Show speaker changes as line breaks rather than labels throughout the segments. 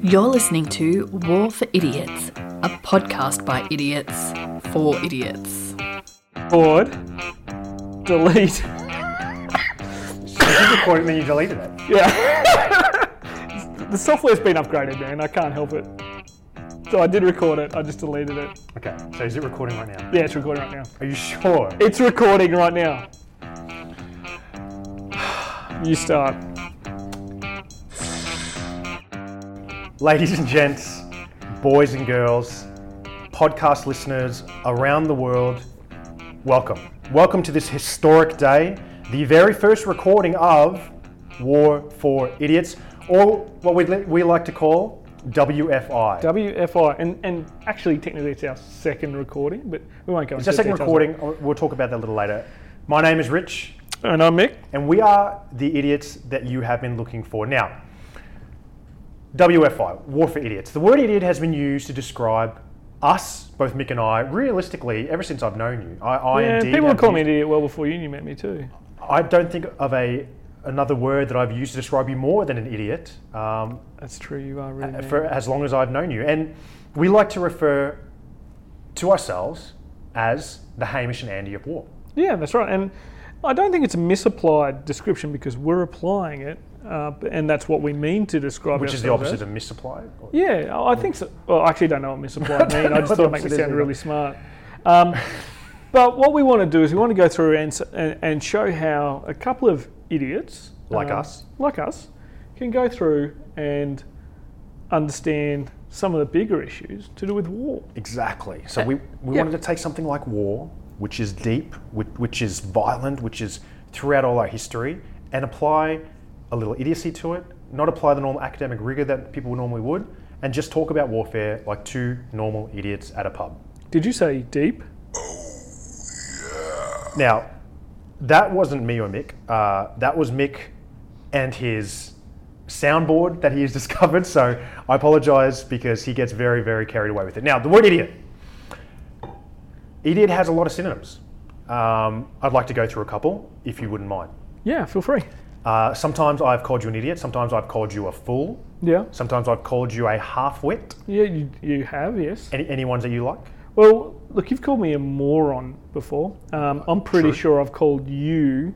You're listening to War for Idiots, a podcast by idiots for idiots.
Board. Delete.
You did record it and then you deleted it.
Yeah. the software's been upgraded, man. I can't help it. So I did record it. I just deleted it.
Okay, so is it recording right now?
Yeah, it's recording right now.
Are you sure?
It's recording right now. You start.
Ladies and gents, boys and girls, podcast listeners around the world, welcome. Welcome to this historic day, the very first recording of War for Idiots, or what we, we like to call WFI.
WFI. And, and actually, technically, it's our second recording, but we won't go
It's
into It's
our second
details.
recording. We'll talk about that a little later. My name is Rich,
And I'm Mick.
and we are the idiots that you have been looking for. Now, WFI, War for Idiots. The word idiot has been used to describe us, both Mick and I, realistically, ever since I've known you. I, I
Yeah,
indeed
people
have
would call me an idiot well before you, you met me too.
I don't think of a another word that I've used to describe you more than an idiot um,
That's true. You are really.
for
mean.
as long as I've known you. And we like to refer to ourselves as the Hamish and Andy of war.
Yeah, that's right. And I don't think it's a misapplied description because we're applying it, uh, and that's what we mean to describe
Which is the opposite
as.
of misapplied.
Yeah, I think so. Well, I actually don't know what misapplied mean. I just thought it makes me sound
either.
really smart. Um, but what we want to do is we want to go through and, and, and show how a couple of idiots
Like
um,
us.
like us, can go through and understand some of the bigger issues to do with war.
Exactly. So we, we
yeah.
wanted to take something like war, which is deep, which, which is violent, which is throughout all our history, and apply a little idiocy to it, not apply the normal academic rigor that people normally would, and just talk about warfare like two normal idiots at a pub.
Did you say deep?
Now, that wasn't me or Mick. Uh, that was Mick and his soundboard that he has discovered. So I apologise because he gets very, very carried away with it. Now, the word idiot. Idiot has a lot of synonyms. Um, I'd like to go through a couple, if you wouldn't mind.
Yeah, feel free.
Uh, sometimes I've called you an idiot. Sometimes I've called you a fool.
Yeah.
Sometimes I've called you a half-wit.
Yeah, you, you have, yes.
Any, any ones that you like?
Well, look, you've called me a moron before. Um, I'm pretty
True.
sure I've called you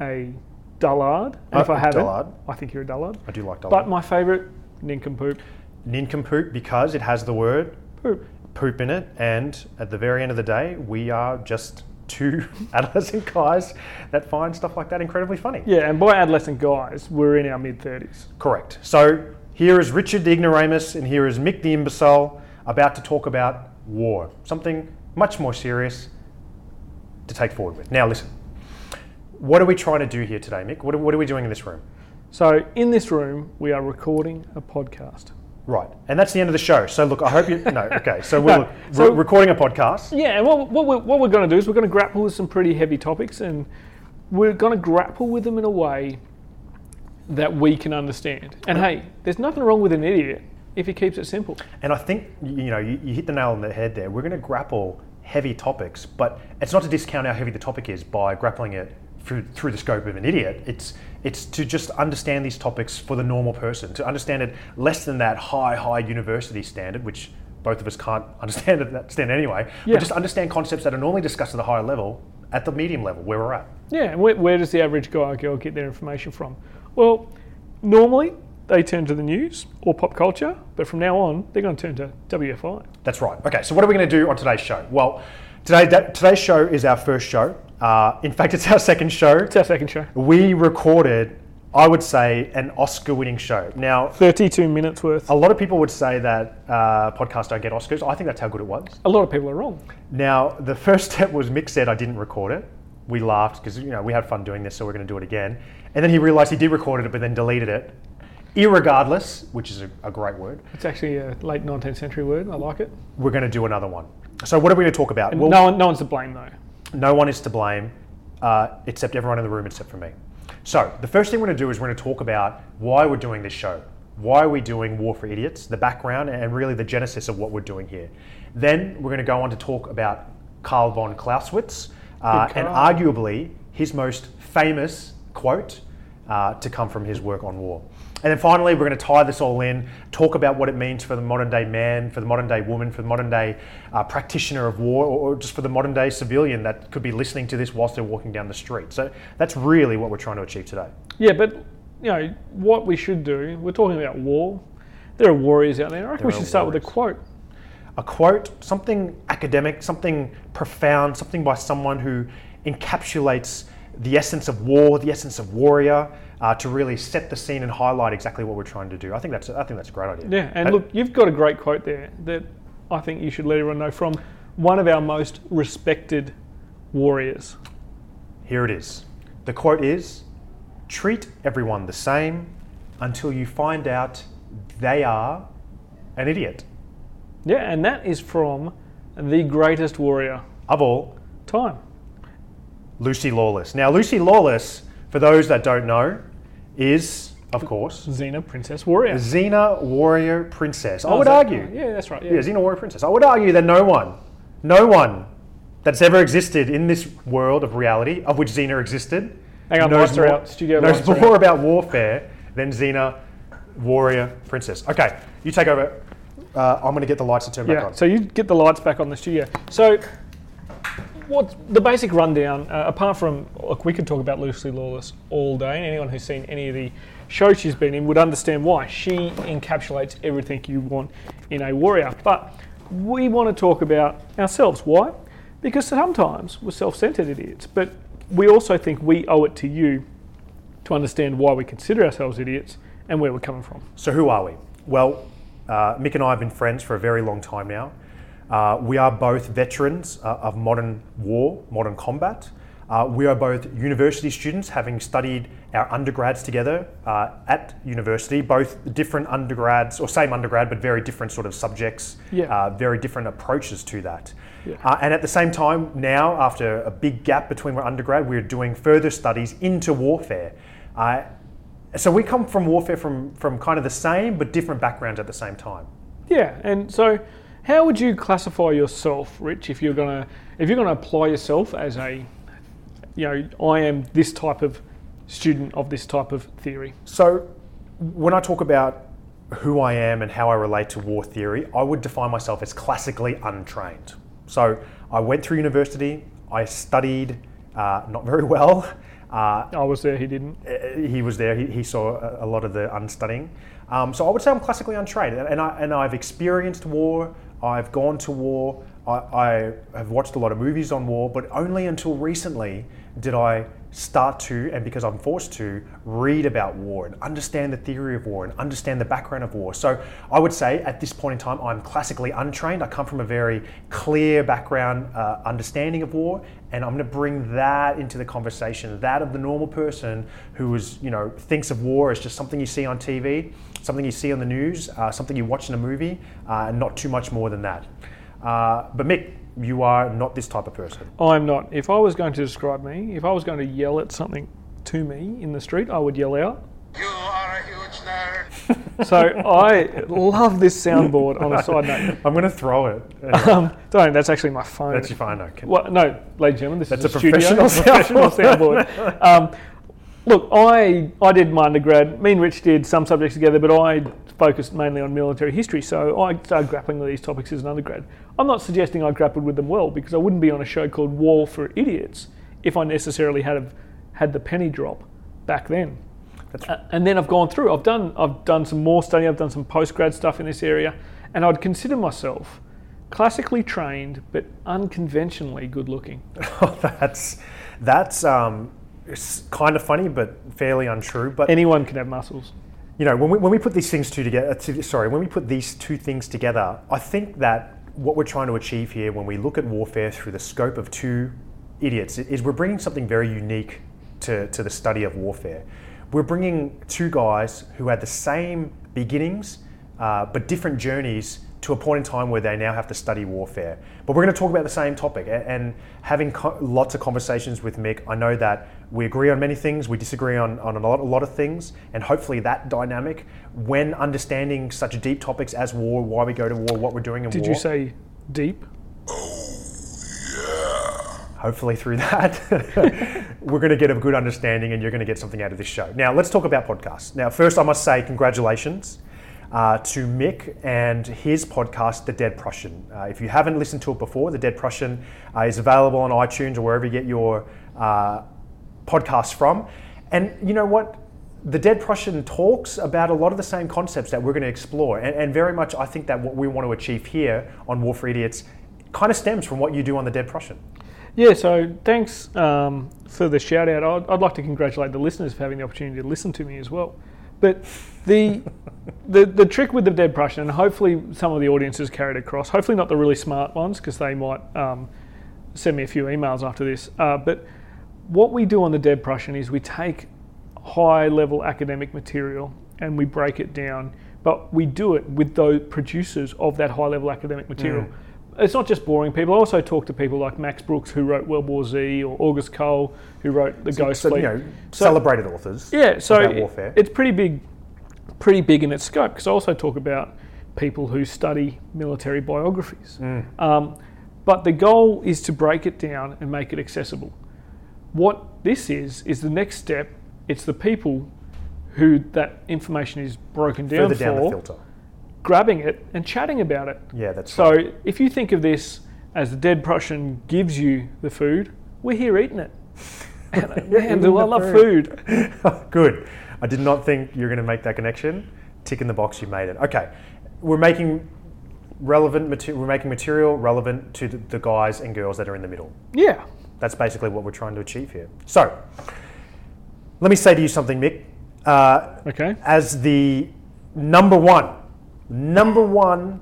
a dullard. And
Uh,
if I haven't,
dullard.
I think you're a dullard.
I do like
dullard.
But
my favourite, nincompoop.
nincompoop because it has the word
Poop.
poop in it, and at the very end of the day, we are just two adolescent guys that find stuff like that incredibly funny.
Yeah, and by adolescent guys, we're in our mid 30s.
Correct. So here is Richard the ignoramus, and here is Mick the imbecile about to talk about war, something much more serious to take forward with. Now, listen. What are we trying to do here today, Mick? What are, what are we doing in this room?
So in this room, we are recording a podcast.
Right, and that's the end of the show. So look, I hope you no. Okay, so we're,
No, so-
we're recording a podcast.
Yeah, and what, what, we're, what we're going to do is we're going to grapple with some pretty heavy topics, and we're going to grapple with them in a way that we can understand. And hey, there's nothing wrong with an idiot if he keeps it simple.
And I think you know you, you hit the nail on the head there. We're going to grapple heavy topics, but it's not to discount how heavy the topic is by grappling it through, through the scope of an idiot. It's it's to just understand these topics for the normal person, to understand it less than that high high university standard, which both of us can't understand at that standard anyway.
Yeah.
But just understand concepts that are normally discussed at a higher level, at the medium level where we're at.
Yeah, and where, where does the average guy or girl get their information from? Well, normally they turn to the news or pop culture, but from now on, they're going to turn to WFI.
That's right. Okay, so what are we going to do on today's show? Well, today today's show is our first show. Uh, in fact, it's our second show.
It's our second show.
we recorded, I would say, an Oscar winning show. Now,
32 minutes worth.
a lot of people would say that uh, podcasts don't get Oscars. I think that's how good it was.
A lot of people are wrong.
Now, the first step was Mick said I didn't record it. We laughed because you know we had fun doing this, so we're going to do it again. And then he realized he did record it, but then deleted it. Irregardless, which is a, a great word,
It's actually a late 19th century word. I like it.
we're going to do another one. So, what are we going to talk about? Well,
no, one, no one's to blame though.
No one is to blame, uh, except everyone in the room, except for me. So, the first thing we're going to do is we're going to talk about why we're doing this show. Why are we doing War for Idiots? The background and really the genesis of what we're doing here. Then we're going to go on to talk about Karl von Clausewitz uh, and arguably his most famous quote uh, to come from his work on war. And then finally, we're going to tie this all in, talk about what it means for the modern day man, for the modern day woman, for the modern day uh, practitioner of war, or, or just for the modern day civilian that could be listening to this whilst they're walking down the street. So that's really what we're trying to achieve today.
Yeah, but you know what we should do. We're talking about war. There are warriors out there. I reckon we should start with a quote.
a quote, something academic, something profound, something by someone who encapsulates the essence of war, the essence of warrior, uh, to really set the scene and highlight exactly what we're trying to do. I think that's I think that's a great idea.
Yeah, and
Uh,
look, you've got a great quote there that I think you should let everyone know from one of our most respected warriors.
Here it is. The quote is Treat everyone the same until you find out they are an idiot.
Yeah, and that is from the greatest warrior
Of all,
time.
Lucy Lawless. Now, Lucy Lawless, for those that don't know, is, of course,
Xena, Princess Warrior.
Xena Warrior Princess. I
Oh,
would
that-
argue.
Yeah, that's right. Yeah.
Yeah, Xena Warrior Princess. I would argue that no one, no one that's ever existed in this world of reality, of which Xena existed,
Hang on,
knows more, knows more
out.
about warfare than Xena Warrior Princess. Okay, you take over. Uh, I'm going to get the lights to turn back on.
so you get the lights back on the studio. So, what's the basic rundown? Uh, apart from, look, we could talk about Lucy Lawless all day, and anyone who's seen any of the shows she's been in would understand why. She encapsulates everything you want in a warrior. But we want to talk about ourselves. Why? Because sometimes we're self centered idiots, but we also think we owe it to you to understand why we consider ourselves idiots and where we're coming from.
So who are we? Well, uh, Mick and I have been friends for a very long time now. Uh, we are both veterans uh, of modern war, modern combat. Uh, we are both university students, having studied our undergrads together uh, at university, both different undergrads, or same undergrad, but very different sort of subjects,
Yeah.
uh, very different approaches to that.
Yeah.
Uh, and at the same time, now, after a big gap between our undergrad, we're doing further studies into warfare. Uh, so we come from warfare from, from kind of the same but different backgrounds at the same time.
Yeah, and so how would you classify yourself, Rich, if you're gonna if you're gonna apply yourself as a you know, I am this type of student of this type of theory.
So when I talk about who I am and how I relate to war theory, I would define myself as classically untrained. So I went through university, I studied uh, not very well. Uh,
I was there, he didn't.
uh, he was there. He, he saw a, lot of the unstudying. Um, so I would say I'm classically untrained, and I and I've experienced war. I've gone to war. I, I have watched a lot of movies on war, but only until recently did I start to, and because I'm forced to, read about war and understand the theory of war and understand the background of war. So I would say at this point in time, I'm classically untrained. I come from a very clear background uh, understanding of war, and I'm going to bring that into the conversation, that of the normal person who is, you know, thinks of war as just something you see on TV, something you see on the news, uh, something you watch in a movie, uh, and not too much more than that. Uh, but Mick, you are not this type of person.
I'm not. If I was going to describe me, if I was going to yell at something to me in the street, I would yell out.
You are a huge nerd.
So I love this soundboard on a side note.
I'm going to throw it. Anyway,
Um, don't, that's actually my phone.
that's your phone. No, can-
Well, no, ladies and gentlemen, this
That's
is
a
a, studio,
professional
professional soundboard. Um, look, I I did my undergrad. Me and Rich did some subjects together, but I focused mainly on military history. So I started grappling with these topics as an undergrad. I'm not suggesting I grappled with them well because I wouldn't be on a show called War for Idiots if I necessarily had had the penny drop back then.
That's-
Uh, and then I've gone through. I've done I've done some more study. I've done some postgrad stuff in this area, and I'd consider myself classically trained but unconventionally good looking.
Oh, that's that's um, it's kind of funny, but fairly untrue. But
Anyone can have muscles.
you know, when we, when we put these things two together, to, sorry, when we put these two things together, I think that what we're trying to achieve here, when we look at warfare through the scope of two idiots, is we're bringing something very unique to, to the study of warfare. We're bringing two guys who had the same beginnings, uh, but different journeys to a point in time where they now have to study warfare. But we're going to talk about the same topic a- and having co- lots of conversations with Mick. I know that we agree on many things, we disagree on, on a, lot, a lot of things, and hopefully that dynamic, when understanding such deep topics as war, why we go to war, what we're doing in
Did
war.
you say deep? Oh yeah.
Hopefully through that, we're going to get a good understanding and you're going to get something out of this show. Now, let's talk about podcasts. Now, first, I must say congratulations uh, to Mick and his podcast, The Dead Prussian. Uh, if you haven't listened to it before, The Dead Prussian uh, is available on iTunes or wherever you get your uh, podcasts from. And you know what? The Dead Prussian talks about a lot of the same concepts that we're going to explore. And, and very much, I think that what we want to achieve here on War for Idiots kind of stems from what you do on The Dead Prussian.
Yeah, so thanks um, for the shout out. I'd, I'd like to congratulate the listeners for having the opportunity to listen to me as well. But the, the the trick with the dead Prussian, and hopefully some of the audiences carried across. Hopefully not the really smart ones, because they might um, send me a few emails after this. Uh, but what we do on the dead Prussian is we take high level academic material and we break it down, but we do it with those producers of that high level academic material.
Mm.
It's not just boring people. I also talk to people like Max Brooks, who wrote World War Z, or August Cole, who wrote The Ghost
So,
Fleet.
you know,
So-
celebrated authors.
yeah, so
about
it-
warfare.
it's pretty big, pretty big in its scope. Because I also talk about people who study military biographies.
Mm.
Um, but the goal is to break it down and make it accessible. What this is is the next step. It's the people who that information is broken down
Further
for,
down the filter.
grabbing it and chatting about it.
Yeah, that's
So
right.
if you think of this as the dead Prussian gives you the food, we're here eating it. And, man, do I love food.
Good. I did not think you were going to make that connection. Tick in the box, you made it. Okay, we're making relevant material. We're making material relevant to the, guys and girls that are in the middle.
Yeah.
That's basically what we're trying to achieve here. So, let me say to you something, Mick. Uh,
Okay.
as the number one, number one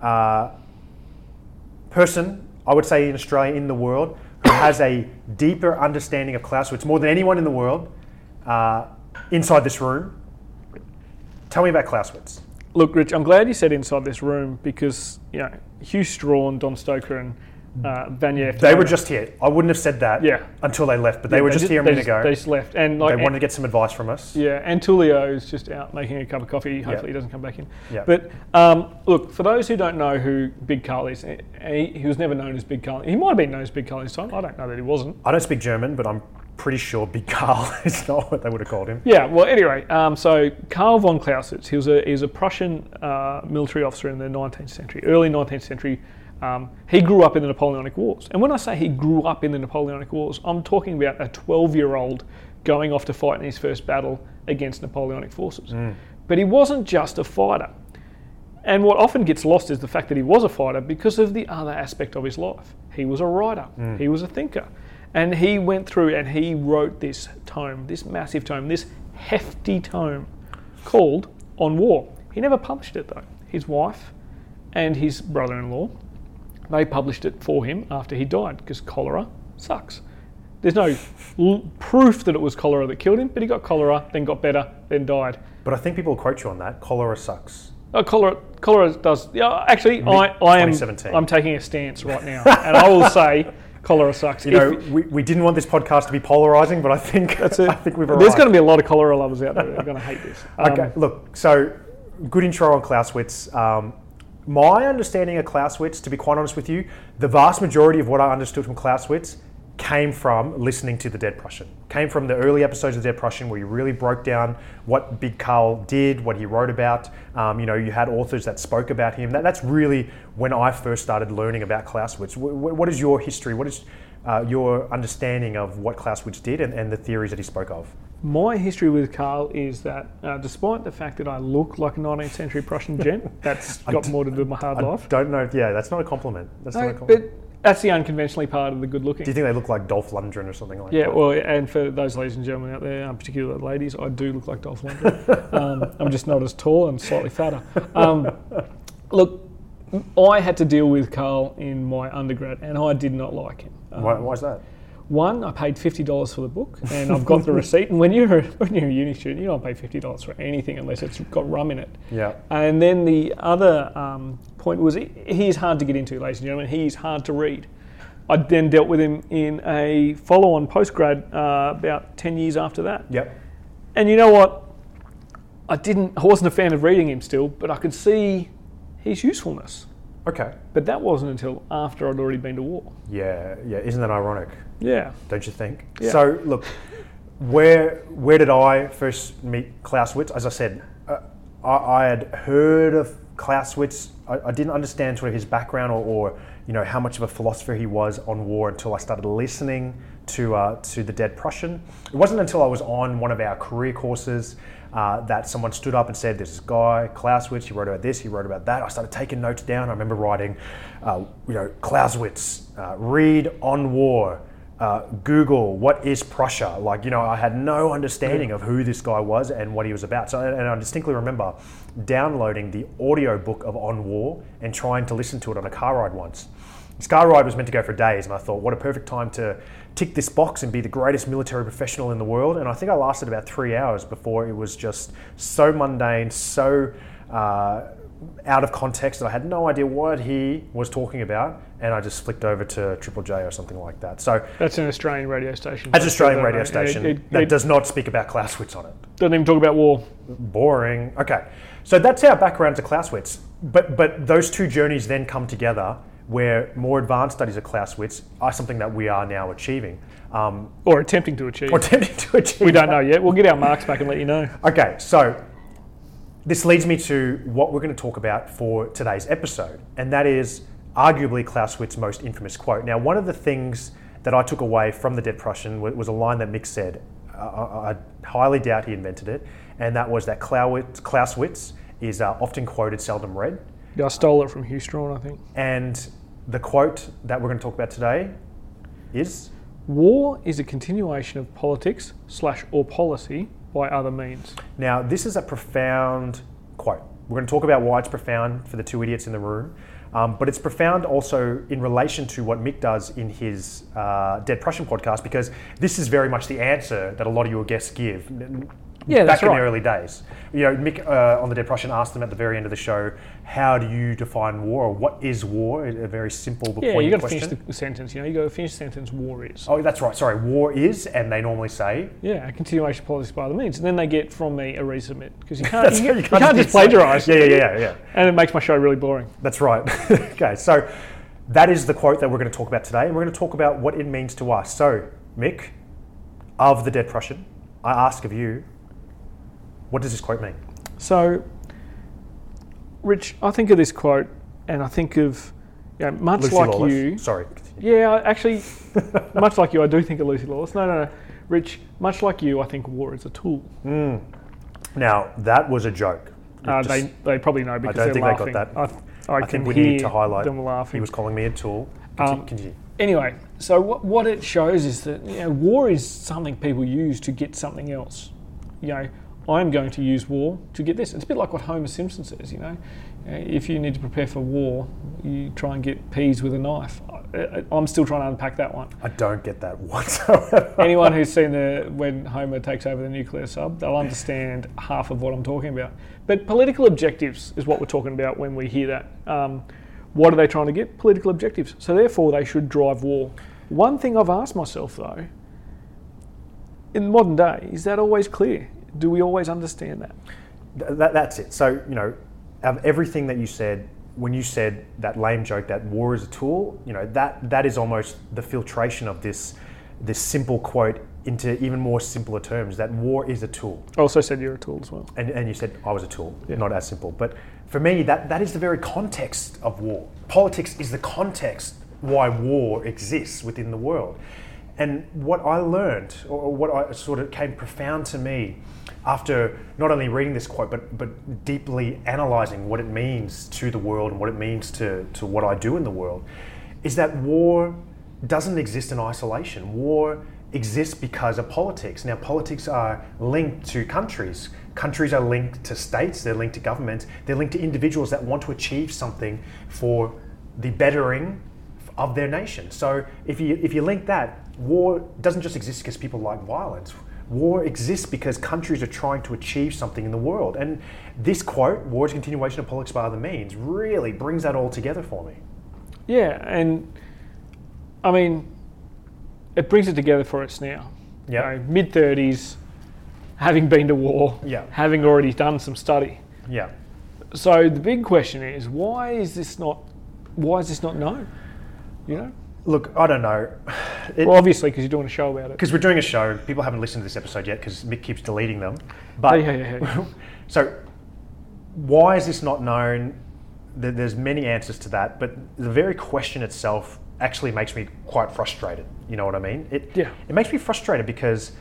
uh, person, I would say in Australia, in the world, who has a deeper understanding of Clausewitz more than anyone in the world uh, inside this room. Tell me about Clausewitz.
Look, Rich, I'm glad you said inside this room because you know Hew Strachan, Don Stoker, and uh, Vanier.
They were just here. I wouldn't have said that
Yeah.
until they left, but they were just, here a
they
minute ago.
They just left, and like,
they wanted to get some advice from us.
yeah, and Tulio is just out making a cup of coffee. Hopefully, he doesn't come back in.
Yeah.
But um, look, for those who don't know who Big Carl is, he, he was never known as Big Carl. He might have been known as Big Carl this time. I don't know that he wasn't.
I don't speak German, but I'm pretty sure Big Carl is not what they would have called him.
Yeah, well, anyway, um, so Karl von Clausewitz, he was a, he was a Prussian uh, military officer in the 19th century, early 19th century. Um, he grew up in the Napoleonic Wars. And when I say he grew up in the Napoleonic Wars, I'm talking about a 12 year old going off to fight in his first battle against Napoleonic forces. But he wasn't just a fighter. And what often gets lost is the fact that he was a fighter because of the other aspect of his life. He was a writer, he was a thinker. And he went through and he wrote this tome, this massive tome, this hefty tome called On War. He never published it though. His wife and his brother in law, they published it for him after he died because cholera sucks. There's no l- proof that it was cholera that killed him, but he got cholera, then got better, then died.
But I think people quote you on that. Cholera sucks.
Oh, cholera, cholera does. Yeah, actually, I, I am.
2017.
I'm taking a stance right now, and I will say cholera sucks.
You know, we, we didn't want this podcast to be polarizing, but I think
that's it.
I think we've arrived.
There's going to be a lot of cholera lovers out there that are going to hate this. Um,
Okay, look, so good intro on Clausewitz. Um, my understanding of Clausewitz, to be quite honest with you, the vast majority of what I understood from Clausewitz came from listening to The Dead Prussian. Came from the early episodes of The Dead Prussian where you really broke down what Big Carl did, what he wrote about. Um, you know, you had authors that spoke about him. That, that's really when I first started learning about Clausewitz. Wh- wh- what is your history? What is uh, your understanding of what Clausewitz did and, and the theories that he spoke of?
My history with Carl is that, uh, despite the fact that I look like a 19th century Prussian gent, that's got more to do with my hard
I
life.
don't know. Yeah, that's not a compliment. That's not a compliment.
but that's the unconventionally part of the good looking.
Do you think they look like Dolph Lundgren or something like
Yeah,
that?
Yeah, well, and for those ladies and gentlemen out there, um, particularly ladies, I do look like Dolph Lundgren. um, I'm just not as tall and slightly fatter. Um, look, I had to deal with Carl in my undergrad, and I did not like him. Um,
Why, why is that?
One, I paid fifty dollars for the book, and I've got the receipt. And when you're a, when you're a uni student, you don't pay fifty dollars for anything unless it's got rum in it.
Yeah.
And then the other um, point was he, he is hard to get into, ladies and gentlemen. He's hard to read. I then dealt with him in a follow-on postgrad uh, about ten years after that.
Yep.
And you know what? I didn't. I wasn't a fan of reading him still, but I could see his usefulness.
Okay.
But that wasn't until after I'd already been to war.
Yeah, yeah. Isn't that ironic?
Yeah.
Don't you think?
Yeah.
So look, where where did I first meet Clausewitz? As I said, uh, I, I had heard of Clausewitz. I, I didn't understand sort of his background or, or you know how much of a philosopher he was on war until I started listening to uh, to the Dead Prussian. It wasn't until I was on one of our career courses. Uh, that someone stood up and said, "There's this guy, Clausewitz. He wrote about this. He wrote about that." I started taking notes down. I remember writing, uh, you know, Clausewitz, uh, read on war, uh, Google what is Prussia. Like, you know, I had no understanding of who this guy was and what he was about. So, and I distinctly remember downloading the audio book of On War and trying to listen to it on a car ride once. This car ride was meant to go for days, and I thought, what a perfect time to tick this box and be the greatest military professional in the world. And I think I lasted about three hours before it was just so mundane, so uh, out of context I had no idea what he was talking about, and I just flicked over to Triple J or something like that. So
That's an Australian radio station.
that's an Australian radio station
It, it,
that
it
does not speak about Clausewitz on it.
doesn't even talk about war.
Boring. Okay, so that's our background to Clausewitz. But but those two journeys then come together, where more advanced studies of Clausewitz are something that we are now achieving, um,
Or attempting to achieve.
or attempting to achieve.
we don't know yet. We'll get our marks back and let you know.
Okay, so this leads me to what we're going to talk about for today's episode, and that is arguably Clausewitz's most infamous quote. Now, one of the things that I took away from the Dead Prussian was a line that Mick said. I, I highly doubt he invented it, and that was that Clausewitz, Clausewitz is uh, often quoted, seldom read.
Yeah, I stole it from Hew Strachan, I think.
And the quote that we're going to talk about today is
War is a continuation of politics slash or policy by other means.
Now, this is a profound quote. We're going to talk about why it's profound for the two idiots in the room, um, but it's profound also in relation to what Mick does in his uh, Dead Prussian podcast, because this is very much the answer that a lot of your guests give.
Yeah,
back
that's
in
right.
the early days. You know, Mick uh, on the Dead Prussian asked them at the very end of the show, "How do you define war? Or what is war?" A very simple but
Yeah, you got to finish the sentence. You know, you got to finish the sentence. War is.
Oh, that's right. Sorry, war is, and they normally say,
Yeah, a continuation of policy by other means, and then they get from me a resubmit because you can't.
That's
you,
right,
you can't, just plagiarise.
Yeah, yeah, yeah, yeah.
And it makes my show really boring.
That's right. okay, so that is the quote that we're going to talk about today, and we're going to talk about what it means to us. So, Mick, of the Dead Prussian, I ask of you, what does this quote mean?
So, Rich, I think of this quote, and I think of, you know, much
Lucy
like
Lawless.
you.
Sorry.
Yeah, actually, much like you, I do think of Lucy Lawless. No, no, no. Rich, much like you, I think war is a tool.
Now, that was a joke.
Uh,
Just-
they, they probably know because
don't
they're
think they got that.
I, I,
I
can
think we
hear
need to highlight
them laughing.
he was calling me a tool.
Um,
continue.
Anyway, so what, what it shows is that you know, war is something people use to get something else. You know, I'm going to use war to get this. It's a bit like what Homer Simpson says. You know, Uh, if you need to prepare for war, you try and get peas with a knife. I'm still trying to unpack that one.
I don't get that whatsoever.
Anyone who's seen the when Homer takes over the nuclear sub, they'll understand half of what I'm talking about. But political objectives is what we're talking about when we hear that. Um, what are they trying to get? Political objectives. So therefore, they should drive war. One thing I've asked myself though, in modern day, is that always clear? Do we always understand that?
Th- that, that's it. So, you know, of everything that you said, when you said that lame joke that war is a tool, you know, that that is almost the filtration of this this simple quote into even more simpler terms that war is a tool.
I also said you're a tool as well.
And, and you said I was a tool,
Yeah.
not as simple. But for me, that, that is the very context of war. Politics is the context why war exists within the world. And what I learned, or what I sort of came profound to me after not only reading this quote, but, but deeply analyzing what it means to the world and what it means to, to what I do in the world, is that war doesn't exist in isolation. War exists because of politics. Now, politics are linked to countries. Countries are linked to states, they're linked to governments, they're linked to individuals that want to achieve something for the bettering of their nation. So if you if you link that, war doesn't just exist because people like violence. War exists because countries are trying to achieve something in the world. And this quote, war is a continuation of politics by other means, really brings that all together for me.
Yeah, and I mean, it brings it together for us now.
Yeah.
Mid 30s, having been to war,
Yeah.
having already done some study.
Yeah.
So the big question is why is this not why is this not known? You know,
Look, I don't know. It-
well, obviously because you're doing a show about it.
because we're doing a show, people haven't listened to this episode yet because Mick keeps deleting them. But
Yeah, yeah, yeah.
so, why is this not known? There's many answers to that, but the very question itself actually makes me quite frustrated. You know what I mean? It
Yeah.
it makes me frustrated because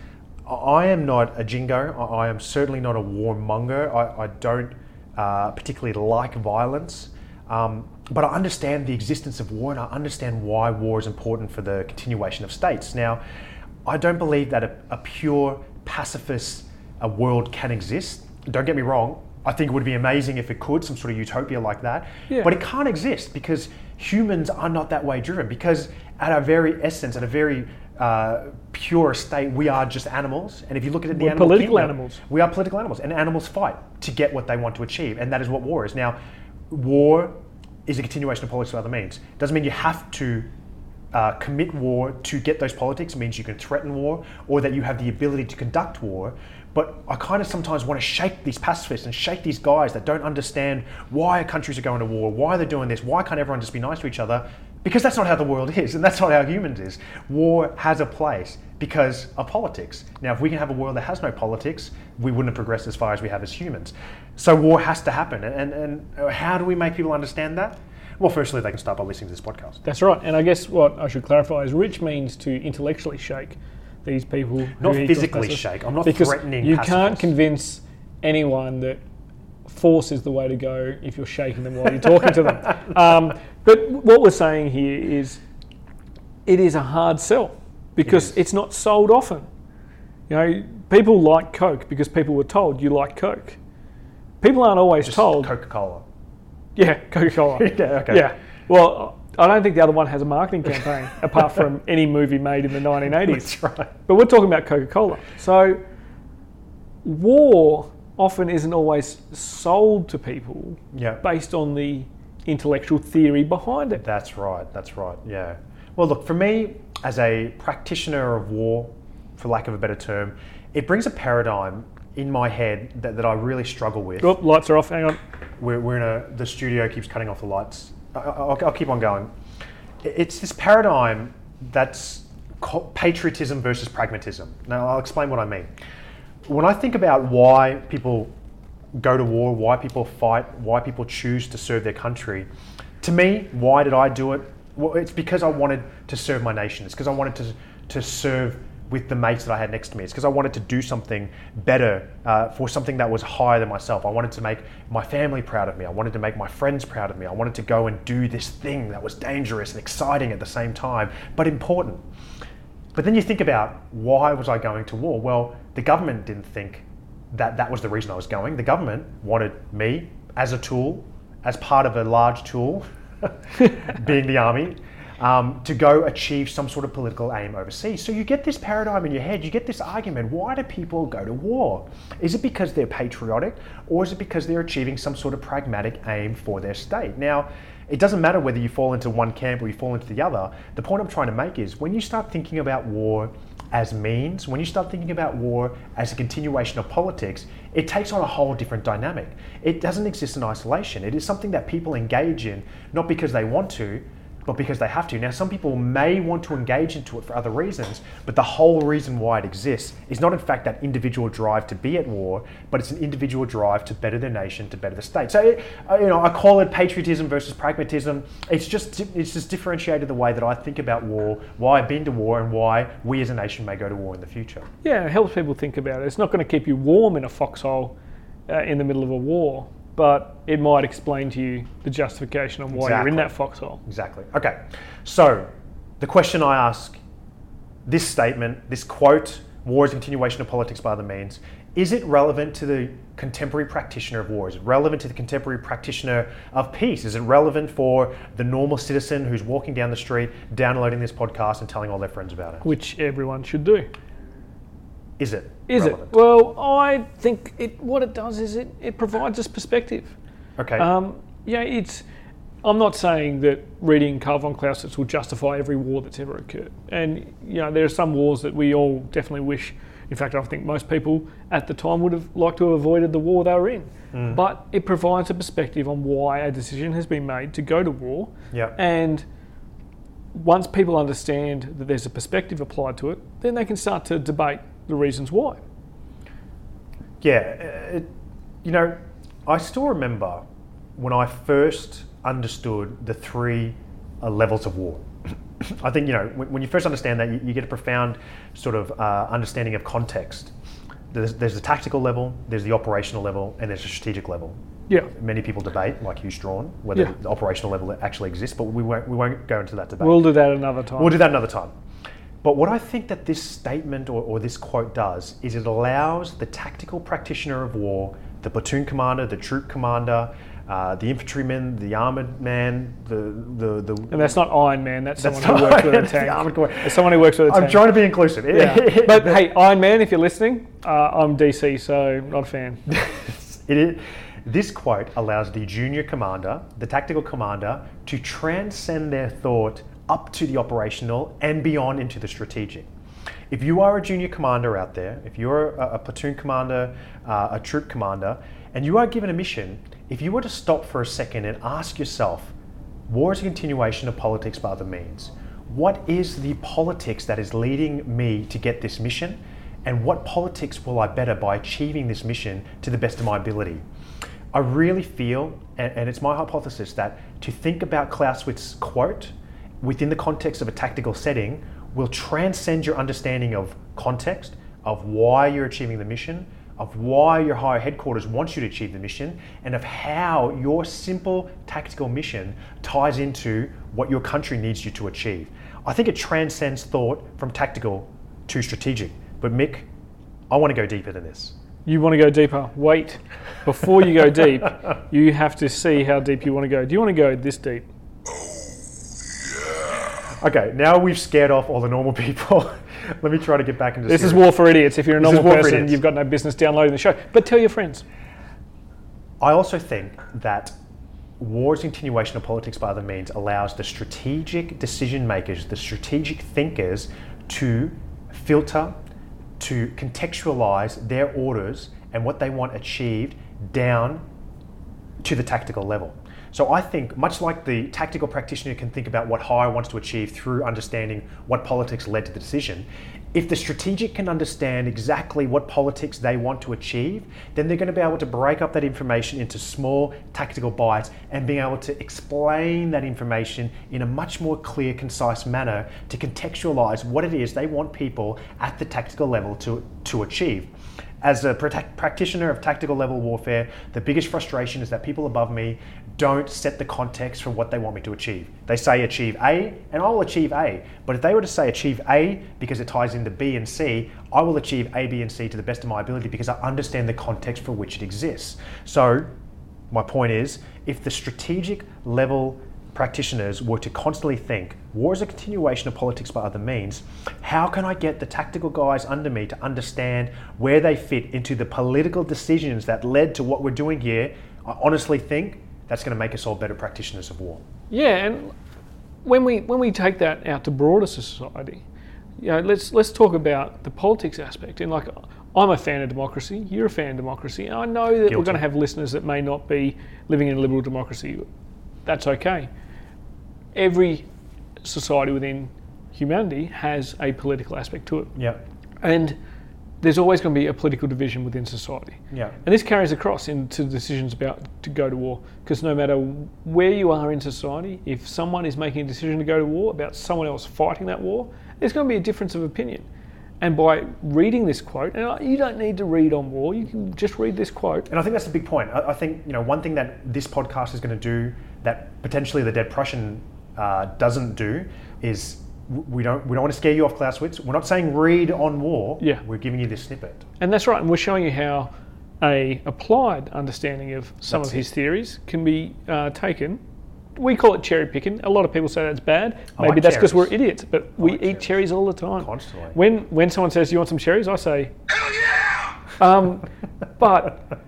I am not a jingo. I I am certainly not a warmonger. I, I don't uh, particularly like violence. Um, but I understand the existence of war and I understand why war is important for the continuation of states. Now, I don't believe that a, a pure pacifist uh world can exist. Don't get me wrong. I think it would be amazing if it could, some sort of utopia like that.
Yeah.
But it can't exist because humans are not that way driven. Because at our very essence, at a very uh, pure state, we are just animals. And if you look at it, the
We're
animal
political
kingdom,
animals.
we are political animals, and animals fight to get what they want to achieve, and that is what war is. Now, war is a continuation of politics by other means. Doesn't mean you have to uh, commit war to get those politics. It means you can threaten war, or that you have the ability to conduct war. But I kind of sometimes want to shake these pacifists and shake these guys that don't understand why countries are going to war, why they're doing this, why can't everyone just be nice to each other? Because that's not how the world is, and that's not how humans is. War has a place because of politics. Now, if we can have a world that has no politics, we wouldn't have progressed as far as we have as humans. So war has to happen, and, and how do we make people understand that? Well, firstly, they can start by listening to this podcast.
That's right. And I guess what I should clarify is rich means to intellectually shake these people.
Not physically shake. I'm not
because
threatening
You can't convince anyone that force is the way to go if you're shaking them while you're talking to them. Um, but what we're saying here is it is a hard sell because
is.
it's not sold often. You know, people like Coke because people were told you like Coke. People aren't always
Just
told.
Coca-Cola.
Yeah, Coca Cola.
Yeah, okay.
Yeah. Well, I don't think the other one has a marketing campaign apart from any movie made in the 1980s.
That's right.
But we're talking about Coca Cola. So, war often isn't always sold to people
Yeah.
based on the intellectual theory behind it.
That's right. That's right. Yeah. Well, look, for me, as a practitioner of war, for lack of a better term, it brings a paradigm in my head that, that I really struggle with.
Oh, lights are off. Hang on.
We're, we're in a, the studio keeps cutting off the lights. I, I- I'll, I'll keep on going. It's this paradigm that's patriotism versus pragmatism. Now, I'll explain what I mean. When I think about why people go to war, why people fight, why people choose to serve their country, to me, why did I do it? Well, it's because I wanted to serve my nation. It's because I wanted to, to serve with the mates that I had next to me. It's because I wanted to do something better uh, for something that was higher than myself. I wanted to make my family proud of me. I wanted to make my friends proud of me. I wanted to go and do this thing that was dangerous and exciting at the same time, but important. But then you think about why was I going to war? Well, the government didn't think that that was the reason I was going. The government wanted me as a tool, as part of a large tool, being the army, um, to go achieve some sort of political aim overseas. So you get this paradigm in your head, you get this argument why do people go to war? Is it because they're patriotic or is it because they're achieving some sort of pragmatic aim for their state? Now, it doesn't matter whether you fall into one camp or you fall into the other. The point I'm trying to make is when you start thinking about war as means, when you start thinking about war as a continuation of politics, it takes on a whole different dynamic. It doesn't exist in isolation. It is something that people engage in, not because they want to, but because they have to. Now, some people may want to engage into it for other reasons, but the whole reason why it exists is not, in fact, that individual drive to be at war, but it's an individual drive to better their nation, to better the state. So, uh, you know, I call it patriotism versus pragmatism. It's just it's just differentiated the way that I think about war, why I've been to war, and why we as a nation may go to war in the future.
Yeah, it helps people think about it. It's not going to keep you warm in a foxhole uh, in the middle of a war, but it might explain to you the justification on why you're in that foxhole.
Exactly. Okay. So, the question I ask this statement, this quote, war is a continuation of politics by other means, is it relevant to the contemporary practitioner of war? Is it relevant to the contemporary practitioner of peace? Is it relevant for the normal citizen who's walking down the street, downloading this podcast, and telling all their friends about it?
Which everyone should do.
Is it?
Is
relevant?
it? Well, I think it. What it does is it, it provides us perspective.
Okay.
Um, yeah, it's. I'm not saying that reading Karl von Clausewitz will justify every war that's ever occurred, and you know there are some wars that we all definitely wish In fact, I think most people at the time would have liked to have avoided the war they were in. But it provides a perspective on why a decision has been made to go to war.
Yeah.
And once people understand that there's a perspective applied to it, then they can start to debate the reasons why.
Yeah, it, you know, I still remember when I first understood the three uh, levels of war. I think you know when, when you first understand that, you, you get a profound sort of uh, understanding of context. There's, there's the tactical level, there's the operational level, and there's the strategic level.
Yeah.
Many people debate, like Hew Strachan, whether
Yeah.
the operational level actually exists, but we won't, we won't go into that debate.
We'll do that another time.
We'll do that another time. But what I think that this statement or, or this quote does is it allows the tactical practitioner of war, the platoon commander, the troop commander, uh, the infantryman, the armored man, the the, the
and that's not Iron Man, that's,
That's
someone who works with a tank. It's someone who works with a
I'm
tank.
trying to be inclusive.
Yeah. but hey, Iron Man, if you're listening, uh, I'm DC, so not a fan.
It is, this quote allows the junior commander, the tactical commander, to transcend their thought up to the operational and beyond into the strategic. If you are a junior commander out there, if you're a, a platoon commander, uh, a troop commander, and you are given a mission, if you were to stop for a second and ask yourself, war is a continuation of politics by other means. What is the politics that is leading me to get this mission? And what politics will I better by achieving this mission to the best of my ability? I really feel, and, and it's my hypothesis, that to think about Clausewitz's quote within the context of a tactical setting will transcend your understanding of context, of why you're achieving the mission, of why your higher headquarters wants you to achieve the mission, and of how your simple tactical mission ties into what your country needs you to achieve. I think it transcends thought from tactical to strategic. But Mick, I want to go deeper than this.
You want to go deeper? Wait. Before you go deep, you have to see how deep you want to go. Do you want to go this deep?
Okay, now we've scared off all the normal people. Let me try to get back into
This is War for Idiots. If you're a normal person, you've got no business downloading the show. But tell your friends.
I also think that war's continuation of politics by other means allows the strategic decision makers, the strategic thinkers, to filter, to contextualize their orders and what they want achieved down to the tactical level. So I think, much like the tactical practitioner can think about what Higher wants to achieve through understanding what politics led to the decision, if the strategic can understand exactly what politics they want to achieve, then they're going to be able to break up that information into small tactical bites and being able to explain that information in a much more clear, concise manner to contextualize what it is they want people at the tactical level to, to achieve. As a practitioner of tactical level warfare, the biggest frustration is that people above me don't set the context for what they want me to achieve. They say achieve A, and I will achieve A. But if they were to say achieve A because it ties into B and C, I will achieve A, B, and C to the best of my ability because I understand the context for which it exists. So, my point is if the strategic level practitioners were to constantly think war is a continuation of politics by other means, how can I get the tactical guys under me to understand where they fit into the political decisions that led to what we're doing here? I honestly think that's going to make us all better practitioners of war.
Yeah, and when we when we take that out to broader society, you know, let's let's talk about the politics aspect. And like, I'm a fan of democracy. You're a fan of democracy. And I know that we're going to have listeners that may not be living in a liberal democracy. That's okay. Every society within humanity has a political aspect to it,
Yeah.
and there's always going to be a political division within society.
Yeah.
And this carries across into decisions about to go to war. Because no matter where you are in society, if someone is making a decision to go to war about someone else fighting that war, there's going to be a difference of opinion. And by reading this quote, and you don't need to read on war, you can just read this quote.
And I think that's the big point. I, I think you know one thing that this podcast is going to do that potentially the Dead Prussian uh, doesn't do is we don't we don't want to scare you off Clausewitz. We're not saying read on war.
Yeah.
We're giving you this snippet.
And that's right. And we're showing you how a applied understanding of some
That's
of his theories can be uh, taken. We call it cherry picking. A lot of people say that's bad.
I
Maybe
like
that's because we're idiots, but we
like
eat
cherries.
cherries all the time.
Constantly.
When when someone says, "You want some cherries?" I say,
Hell yeah!
um, but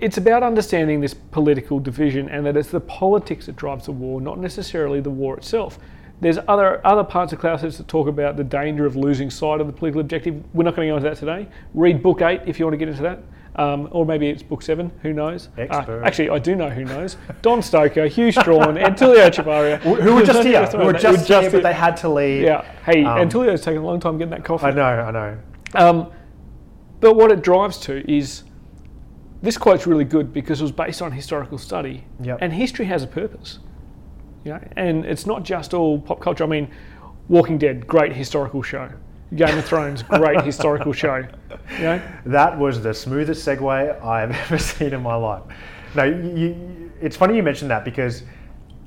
it's about understanding this political division and that it's the politics that drives the war, not necessarily the war itself. There's other other parts of Clausewitz that talk about the danger of losing sight of the political objective. We're not going to go into that today. Read book eight if you want to get into that. Um, or maybe it's book seven, who knows? Uh,
Expert.
actually, I do know who knows. Don Stoker, Hew Strachan, Antulio Echevarria.
Who were just here? Who were just, here,
here.
but they had to leave.
Yeah. Hey,
Um,
Antulio's taken a long time getting that coffee.
I know, I know.
Um, but what it drives to is this quote's really good because it was based on historical study,
Yep.
and history has a purpose. You know, and it's not just all pop culture. I mean, Walking Dead, great historical show. Game of Thrones, great historical show. You know,
That was the smoothest segue I've ever seen in my life. No, you, it's funny you mentioned that because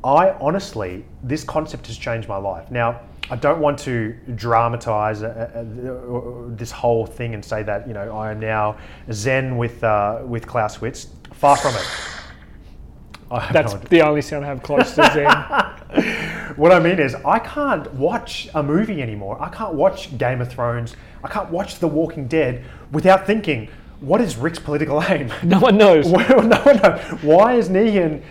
I honestly, this concept has changed my life. Now, I don't want to dramatize uh, uh, uh, this whole thing and say that you know I am now zen with uh, with Clausewitz. Far from it.
That's
no
the only sound I have close to Zen.
What I mean is, I can't watch a movie anymore. I can't watch Game of Thrones. I can't watch The Walking Dead without thinking, what is Rick's political aim?
No one knows.
Well, no, no. Why is Negan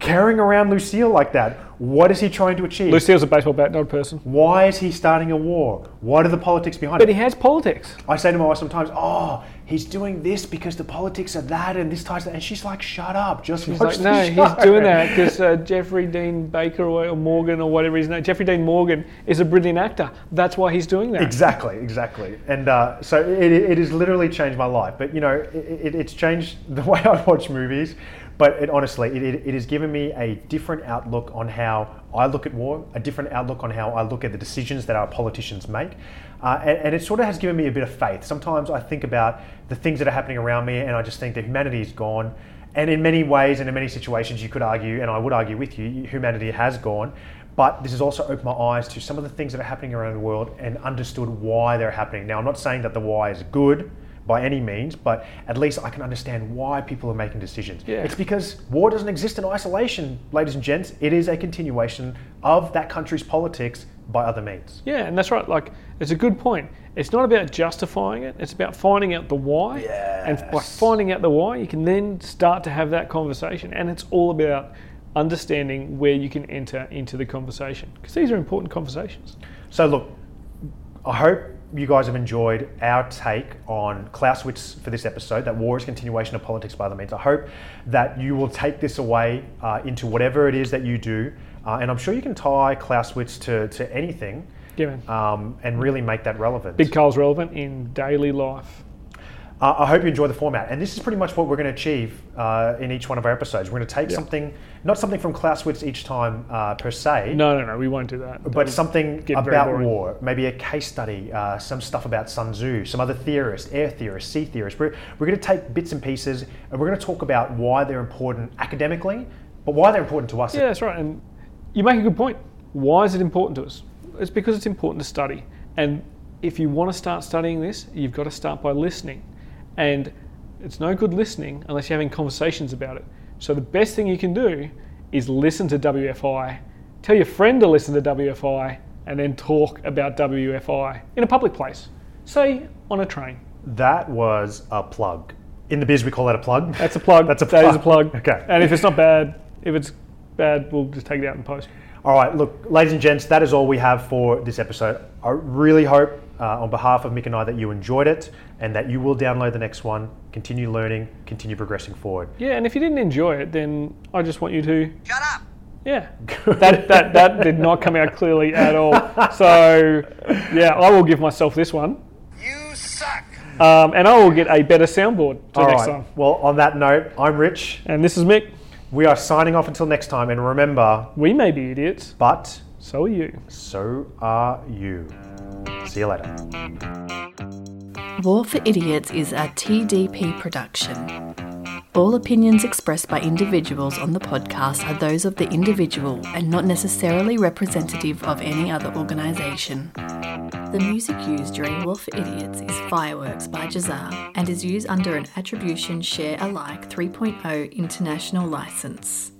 carrying around Lucille like that? What is he trying to achieve?
Lucille's a baseball bat, not a person.
Why is he starting a war? What are the politics behind
But
it?
But he has politics.
I say to my wife sometimes, "Oh, he's doing this because the politics are that, and this ties that," and she's like, "Shut up, just
He's
watch
like, no,
the
he's doing that because uh, Jeffrey Dean Baker or, or Morgan or whatever his name, Jeffrey Dean Morgan is a brilliant actor. That's why he's doing that.
Exactly, exactly. And uh, so it, it has literally changed my life. But you know, it, it, it's changed the way I watch movies. But it, honestly, it, it, it has given me a different outlook on how I look at war, a different outlook on how I look at the decisions that our politicians make. Uh, and, and it sort of has given me a bit of faith. Sometimes I think about the things that are happening around me and I just think that humanity is gone. And in many ways and in many situations, you could argue, and I would argue with you, humanity has gone. But this has also opened my eyes to some of the things that are happening around the world and understood why they're happening. Now, I'm not saying that the why is good by any means, but at least I can understand why people are making decisions.
Yeah.
It's because war doesn't exist in isolation, ladies and gents. It is a continuation of that country's politics by other means.
Yeah, and that's right. Like, it's a good point. It's not about justifying it, it's about finding out the why. And by finding out the why, you can then start to have that conversation. And it's all about understanding where you can enter into the conversation because these are important conversations.
So, look, I hope you guys have enjoyed our take on Clausewitz for this episode, that war is continuation of politics by other means. I hope that you will take this away uh, into whatever it is that you do. Uh, and I'm sure you can tie Clausewitz to, to anything
Yeah,
um, and really make that relevant.
Big Carl's relevant in daily life.
Uh, I hope you enjoy the format. And this is pretty much what we're going to achieve uh, in each one of our episodes. We're going to take
Yeah.
something, not something from Clausewitz each time uh, per se,
No, no, no, we won't do that.
but something
get very
about war, maybe a case study, uh, some stuff about Sun Tzu, some other theorists, air theorists, sea theorists. We're, we're going to take bits and pieces and we're going to talk about why they're important academically, but why they're important to us.
Yeah, that's right. And you make a good point. Why is it important to us? It's because it's important to study. And if you want to start studying this, you've got to start by listening. And it's no good listening unless you're having conversations about it. So the best thing you can do is listen to WFI, tell your friend to listen to WFI, and then talk about WFI in a public place, say on a train.
That was a plug. In the biz, we call that a plug.
That's a plug.
That's a plug.
That is a
plug. Okay.
And if it's not bad, if it's bad, we'll just take it out in post.
All right, look, ladies and gents, that is all we have for this episode. I really hope, uh, on behalf of Mick and I, that you enjoyed it and that you will download the next one, continue learning, continue progressing forward.
Yeah, and if you didn't enjoy it, then I just want you to.
Shut up!
Yeah. that, that, that did not come out clearly at all. So, yeah, I will give myself this one.
You suck!
Um, and I will get a better soundboard to
All
next
right,
time.
well, on that note, I'm Rich.
And this is Mick.
We are signing off until next time, and remember,
We may be idiots,
but
so are you.
so are you. See you later.
War for Idiots is a TDP production. All opinions expressed by individuals on the podcast are those of the individual and not necessarily representative of any other organisation. The music used during for Idiots is Fireworks by Jahzzar and is used under an Attribution Share Alike 3.0 international license.